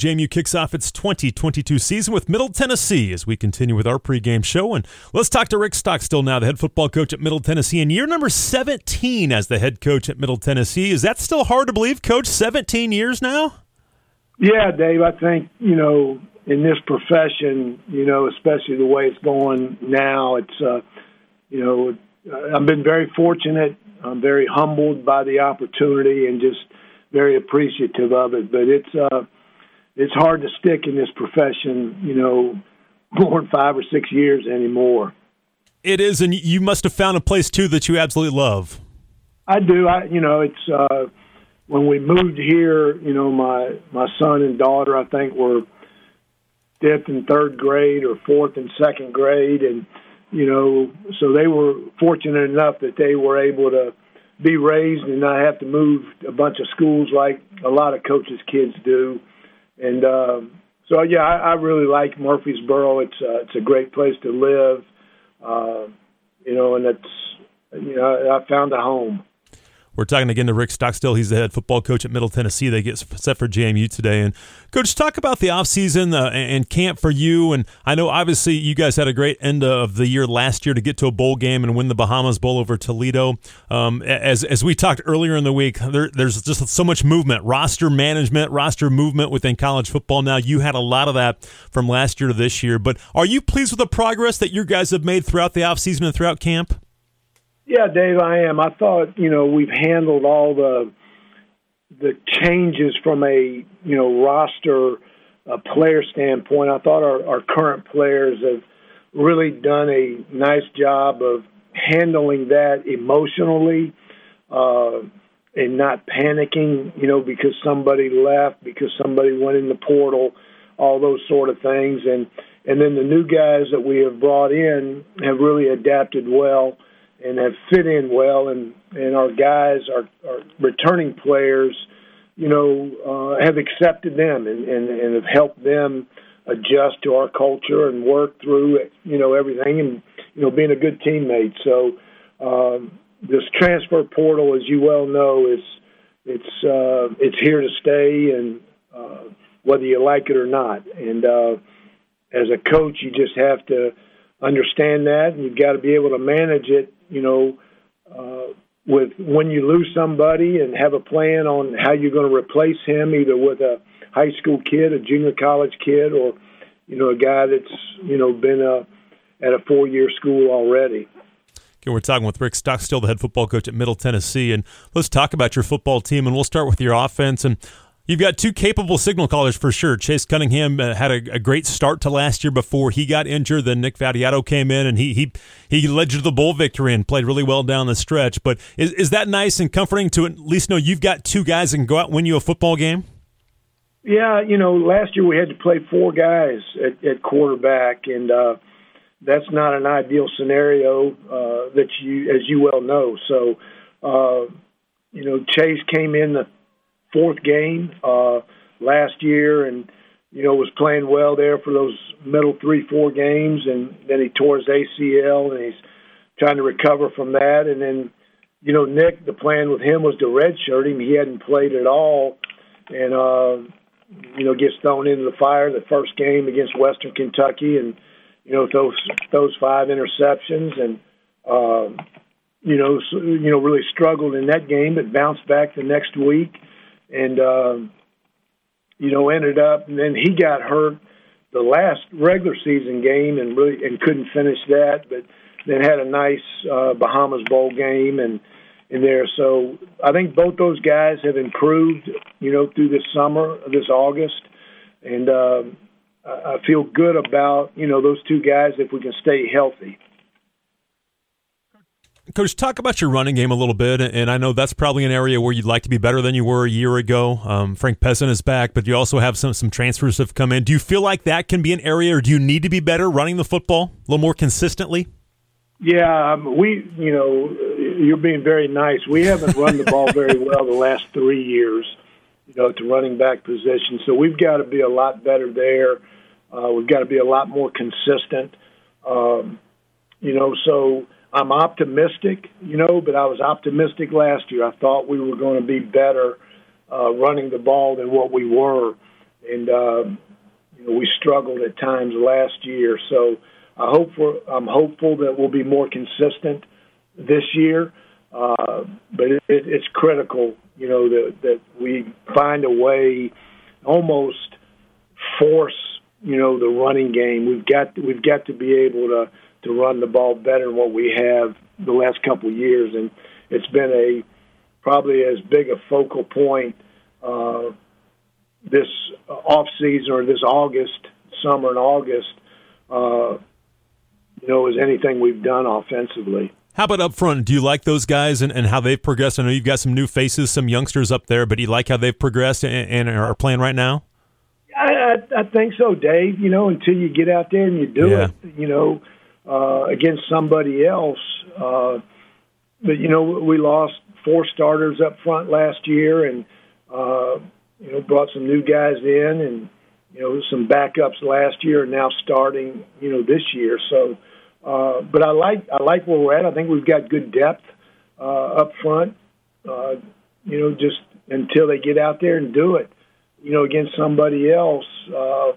JMU kicks off its 2022 season with Middle Tennessee as we continue with our pregame show. And let's talk to Rick Stockstill now, the head football coach at Middle Tennessee, in year number 17 as the head coach at Middle Tennessee. Is that still hard to believe, coach? 17 years now? Yeah, Dave. I think, you know, in this profession, you know, especially the way it's going now, it's, uh, you know, I've been very fortunate. I'm very humbled by the opportunity and just very appreciative of it. But it's, uh, it's hard to stick in this profession, you know, more than five or six years anymore. It is, and you must have found a place too that you absolutely love. I do. I, you know, it's uh, when we moved here. You know, my my son and daughter, I think, were fifth and third grade or fourth and second grade, and you know, so they were fortunate enough that they were able to be raised and not have to move a bunch of schools like a lot of coaches' kids do. And um, so, yeah, I, I really like Murfreesboro. It's uh, it's a great place to live, uh, you know, and it's you know I found a home. We're talking again to Rick Stockstill. He's the head football coach at Middle Tennessee. They get set for JMU today. And coach, talk about the offseason uh, and camp for you. And I know obviously you guys had a great end of the year last year to get to a bowl game and win the Bahamas Bowl over Toledo. Um, as as we talked earlier in the week, there, there's just so much movement, roster management, roster movement within college football. Now you had a lot of that from last year to this year. But are you pleased with the progress that you guys have made throughout the offseason and throughout camp? Yeah, Dave, I am. I thought you know we've handled all the the changes from a you know roster a player standpoint. I thought our, our current players have really done a nice job of handling that emotionally uh, and not panicking. You know, because somebody left, because somebody went in the portal, all those sort of things, and and then the new guys that we have brought in have really adapted well and have fit in well, and and our guys, our, our returning players, you know, uh, have accepted them and, and and have helped them adjust to our culture and work through you know everything, and you know being a good teammate. So um, this transfer portal, as you well know, is it's uh, it's here to stay, and uh, whether you like it or not, and uh, as a coach, you just have to understand that, and you've got to be able to manage it you know, uh, with when you lose somebody and have a plan on how you're going to replace him, either with a high school kid, a junior college kid, or you know, a guy that's you know been a, uh, at a four year school already. Okay, we're talking with Rick Stockstill, the head football coach at Middle Tennessee, and let's talk about your football team. And we'll start with your offense. And You've got two capable signal callers for sure. Chase Cunningham uh, had a, a, great start to last year before he got injured. Then Nick Vattiato came in and he he he led you to the bowl victory and played really well down the stretch. But is is that nice and comforting to at least know you've got two guys that can go out and win you a football game? Yeah, you know, last year we had to play four guys at, at quarterback, and uh, that's not an ideal scenario uh, that you, as you well know. So, uh, you know, Chase came in the fourth game uh, last year, and you know was playing well there for those middle three four games, and then he tore his ACL, and he's trying to recover from that. And then you know Nick, the plan with him was to redshirt him. He hadn't played at all, and uh, you know gets thrown into the fire the first game against Western Kentucky, and you know those those five interceptions and. Uh, you know, you know, really struggled in that game, but bounced back the next week and um, you know ended up and then he got hurt the last regular season game and really and couldn't finish that, but then had a nice uh, Bahamas Bowl game and in there. So I think both those guys have improved, you know, through this summer, this August, and um, I feel good about you know those two guys if we can stay healthy. Coach, talk about your running game a little bit, and I know that's probably an area where you'd like to be better than you were a year ago. Um, Frank Peasant is back, but you also have some some transfers have come in. Do you feel like that can be an area, or do you need to be better running the football a little more consistently? Yeah, um, we, you know, you're being very nice. We haven't run the ball very well the last three years, you know, to running back position. So we've got to be a lot better there. Uh, we've got to be a lot more consistent. Um, you know, so I'm optimistic, you know, but I was optimistic last year. I thought we were going to be better uh, running the ball than what we were, and uh, you know we struggled at times last year. So I hope for I'm hopeful that we'll be more consistent this year. Uh, but it, it, it's critical, you know, that that we find a way, almost force, you know, the running game. We've got we've got to be able to to run the ball better than what we have the last couple of years, and it's been a probably as big a focal point uh, this off season or this August, summer and August, uh, you know, as anything we've done offensively. How about up front? Do you like those guys and, and how they've progressed? I know you've got some new faces, some youngsters up there, but do you like how they've progressed and, and are playing right now? I, I, I think so, Dave. You know, until you get out there and you do yeah. it, you know, uh, against somebody else. Uh, but you know, we lost four starters up front last year, and uh, you know, brought some new guys in, and you know, some backups last year, and now starting, you know, this year. So, uh, but I like I like where we're at. I think we've got good depth uh, up front. Uh, you know, just until they get out there and do it, you know, against somebody else. Uh,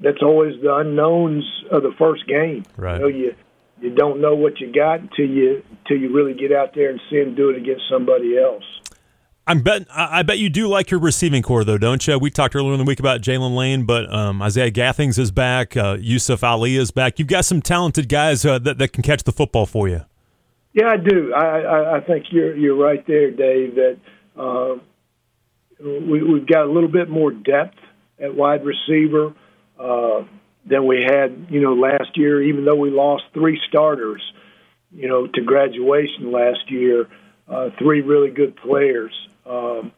that's always the unknowns of the first game. Right. You know, you you don't know what you got until you until you really get out there and see them do it against somebody else. I bet I bet you do like your receiving corps though, don't you? We talked earlier in the week about Jaylin Lane, but um, Izaiah Gathings is back. Uh, Yusuf Ali is back. You've got some talented guys uh, that that can catch the football for you. Yeah, I do. I, I, I think you're you're right there, Dave. That uh, we, we've got a little bit more depth at wide receiver. Uh, than we had, you know, last year. Even though we lost three starters, you know, to graduation last year, uh, three really good players. Um,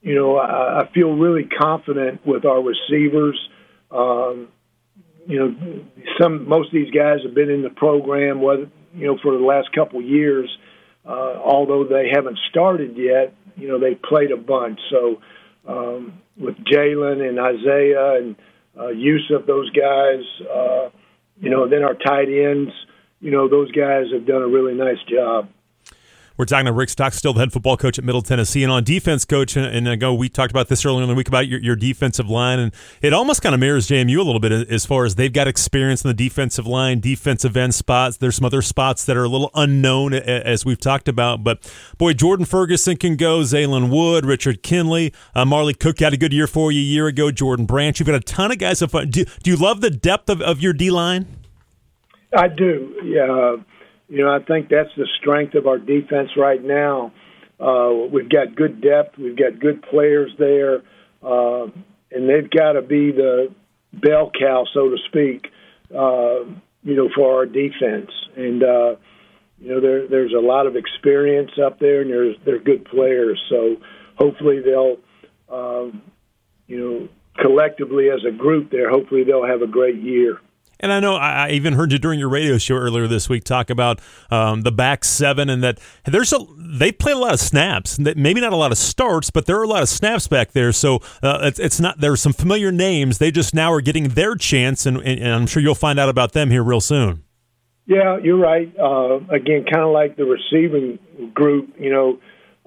you know, I, I feel really confident with our receivers. Um, you know, some most of these guys have been in the program, whether you know, for the last couple of years. Uh, although they haven't started yet, you know, they played a bunch. So um, with Jaylin and Izaiah and uh, Yusuf those guys, uh, you know, then our tight ends, you know, those guys have done a really nice job. We're talking to Rick Stockstill, the head football coach at Middle Tennessee, and on defense coach. And, ago, we talked about this earlier in the week about your, your defensive line, and it almost kind of mirrors JMU a little bit as far as they've got experience in the defensive line, defensive end spots. There's some other spots that are a little unknown, as we've talked about. But boy, Jordan Ferguson can go, Zaylen Wood, Richard Kinley, uh, Marley Cook had a good year for you a year ago. Jordan Branch, you've got a ton of guys. Of fun. Do, do you love the depth of, of your D line? I do. Yeah you know, I think that's the strength of our defense right now. Uh, we've got good depth. We've got good players there, uh, and they've got to be the bell cow, so to speak. Uh, you know, for our defense, and uh, you know, there, there's a lot of experience up there, and there's they're good players. So hopefully they'll, um, you know, collectively as a group, there, hopefully they'll have a great year. And I know I even heard you during your radio show earlier this week talk about um, the back seven and that there's a they play a lot of snaps. Maybe not a lot of starts, but there are a lot of snaps back there. So uh, it's, it's not there's some familiar names. They just now are getting their chance, and, and I'm sure you'll find out about them here real soon. Yeah, you're right. Uh, again, kind of like the receiving group, you know,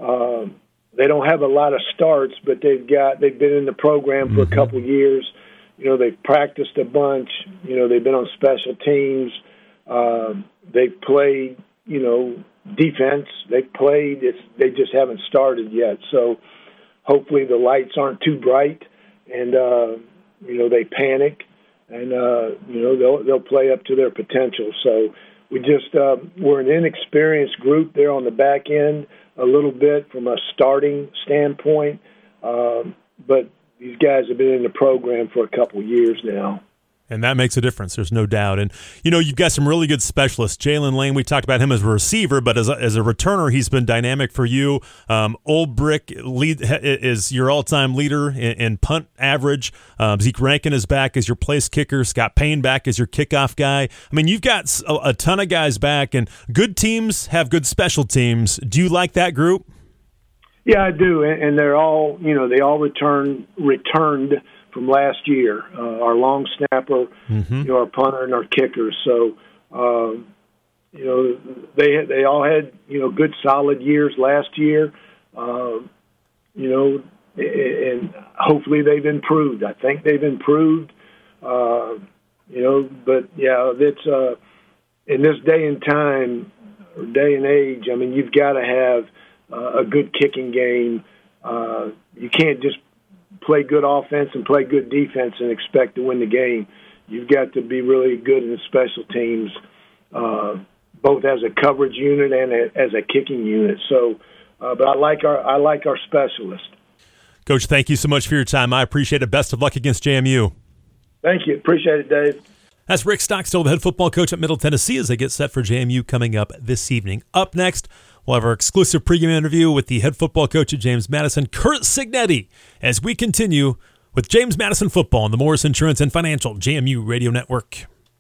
uh, they don't have a lot of starts, but they've got they've been in the program for mm-hmm. a couple years you know, they've practiced a bunch. You know, they've been on special teams. Uh, they've played, you know, defense. They've played. It's, they just haven't started yet. So hopefully the lights aren't too bright, and uh, you know they panic, and uh, you know they'll they'll play up to their potential. So we just uh, we're an inexperienced group there on the back end a little bit from a starting standpoint, um, but these guys have been in the program for a couple years now. And that makes a difference. There's no doubt. And, you know, you've got some really good specialists. Jaylin Lane, we talked about him as a receiver, but as a, as a returner, he's been dynamic for you. Um, Ulbrich lead, is your all time leader in, in, punt average. Um, Zeke Rankin is back as your place kicker. Scott Payne back as your kickoff guy. I mean, you've got a, a ton of guys back, and good teams have good special teams. Do you like that group? Yeah, I do, and they're all you know they all returned returned from last year. Uh, our long snapper, mm-hmm. you know, our punter, and our kickers. So, uh, you know, they they all had you know good solid years last year. Uh, you know, and hopefully they've improved. I think they've improved. Uh, you know, but yeah, it's uh, in this day and time, or day and age. I mean, you've got to have uh, a good kicking game. Uh, you can't just play good offense and play good defense and expect to win the game. You've got to be really good in the special teams, uh, both as a coverage unit and a, as a kicking unit. So, uh, but I like our I like our specialist. Coach, thank you so much for your time. I appreciate it. Best of luck against JMU. Thank you. Appreciate it, Dave. That's Rick Stockstill, the head football coach at Middle Tennessee, as they get set for JMU coming up this evening. Up next, we'll have our exclusive pregame interview with the head football coach at James Madison, Curt Cignetti, as we continue with James Madison football on the Morris Insurance and Financial JMU Radio Network.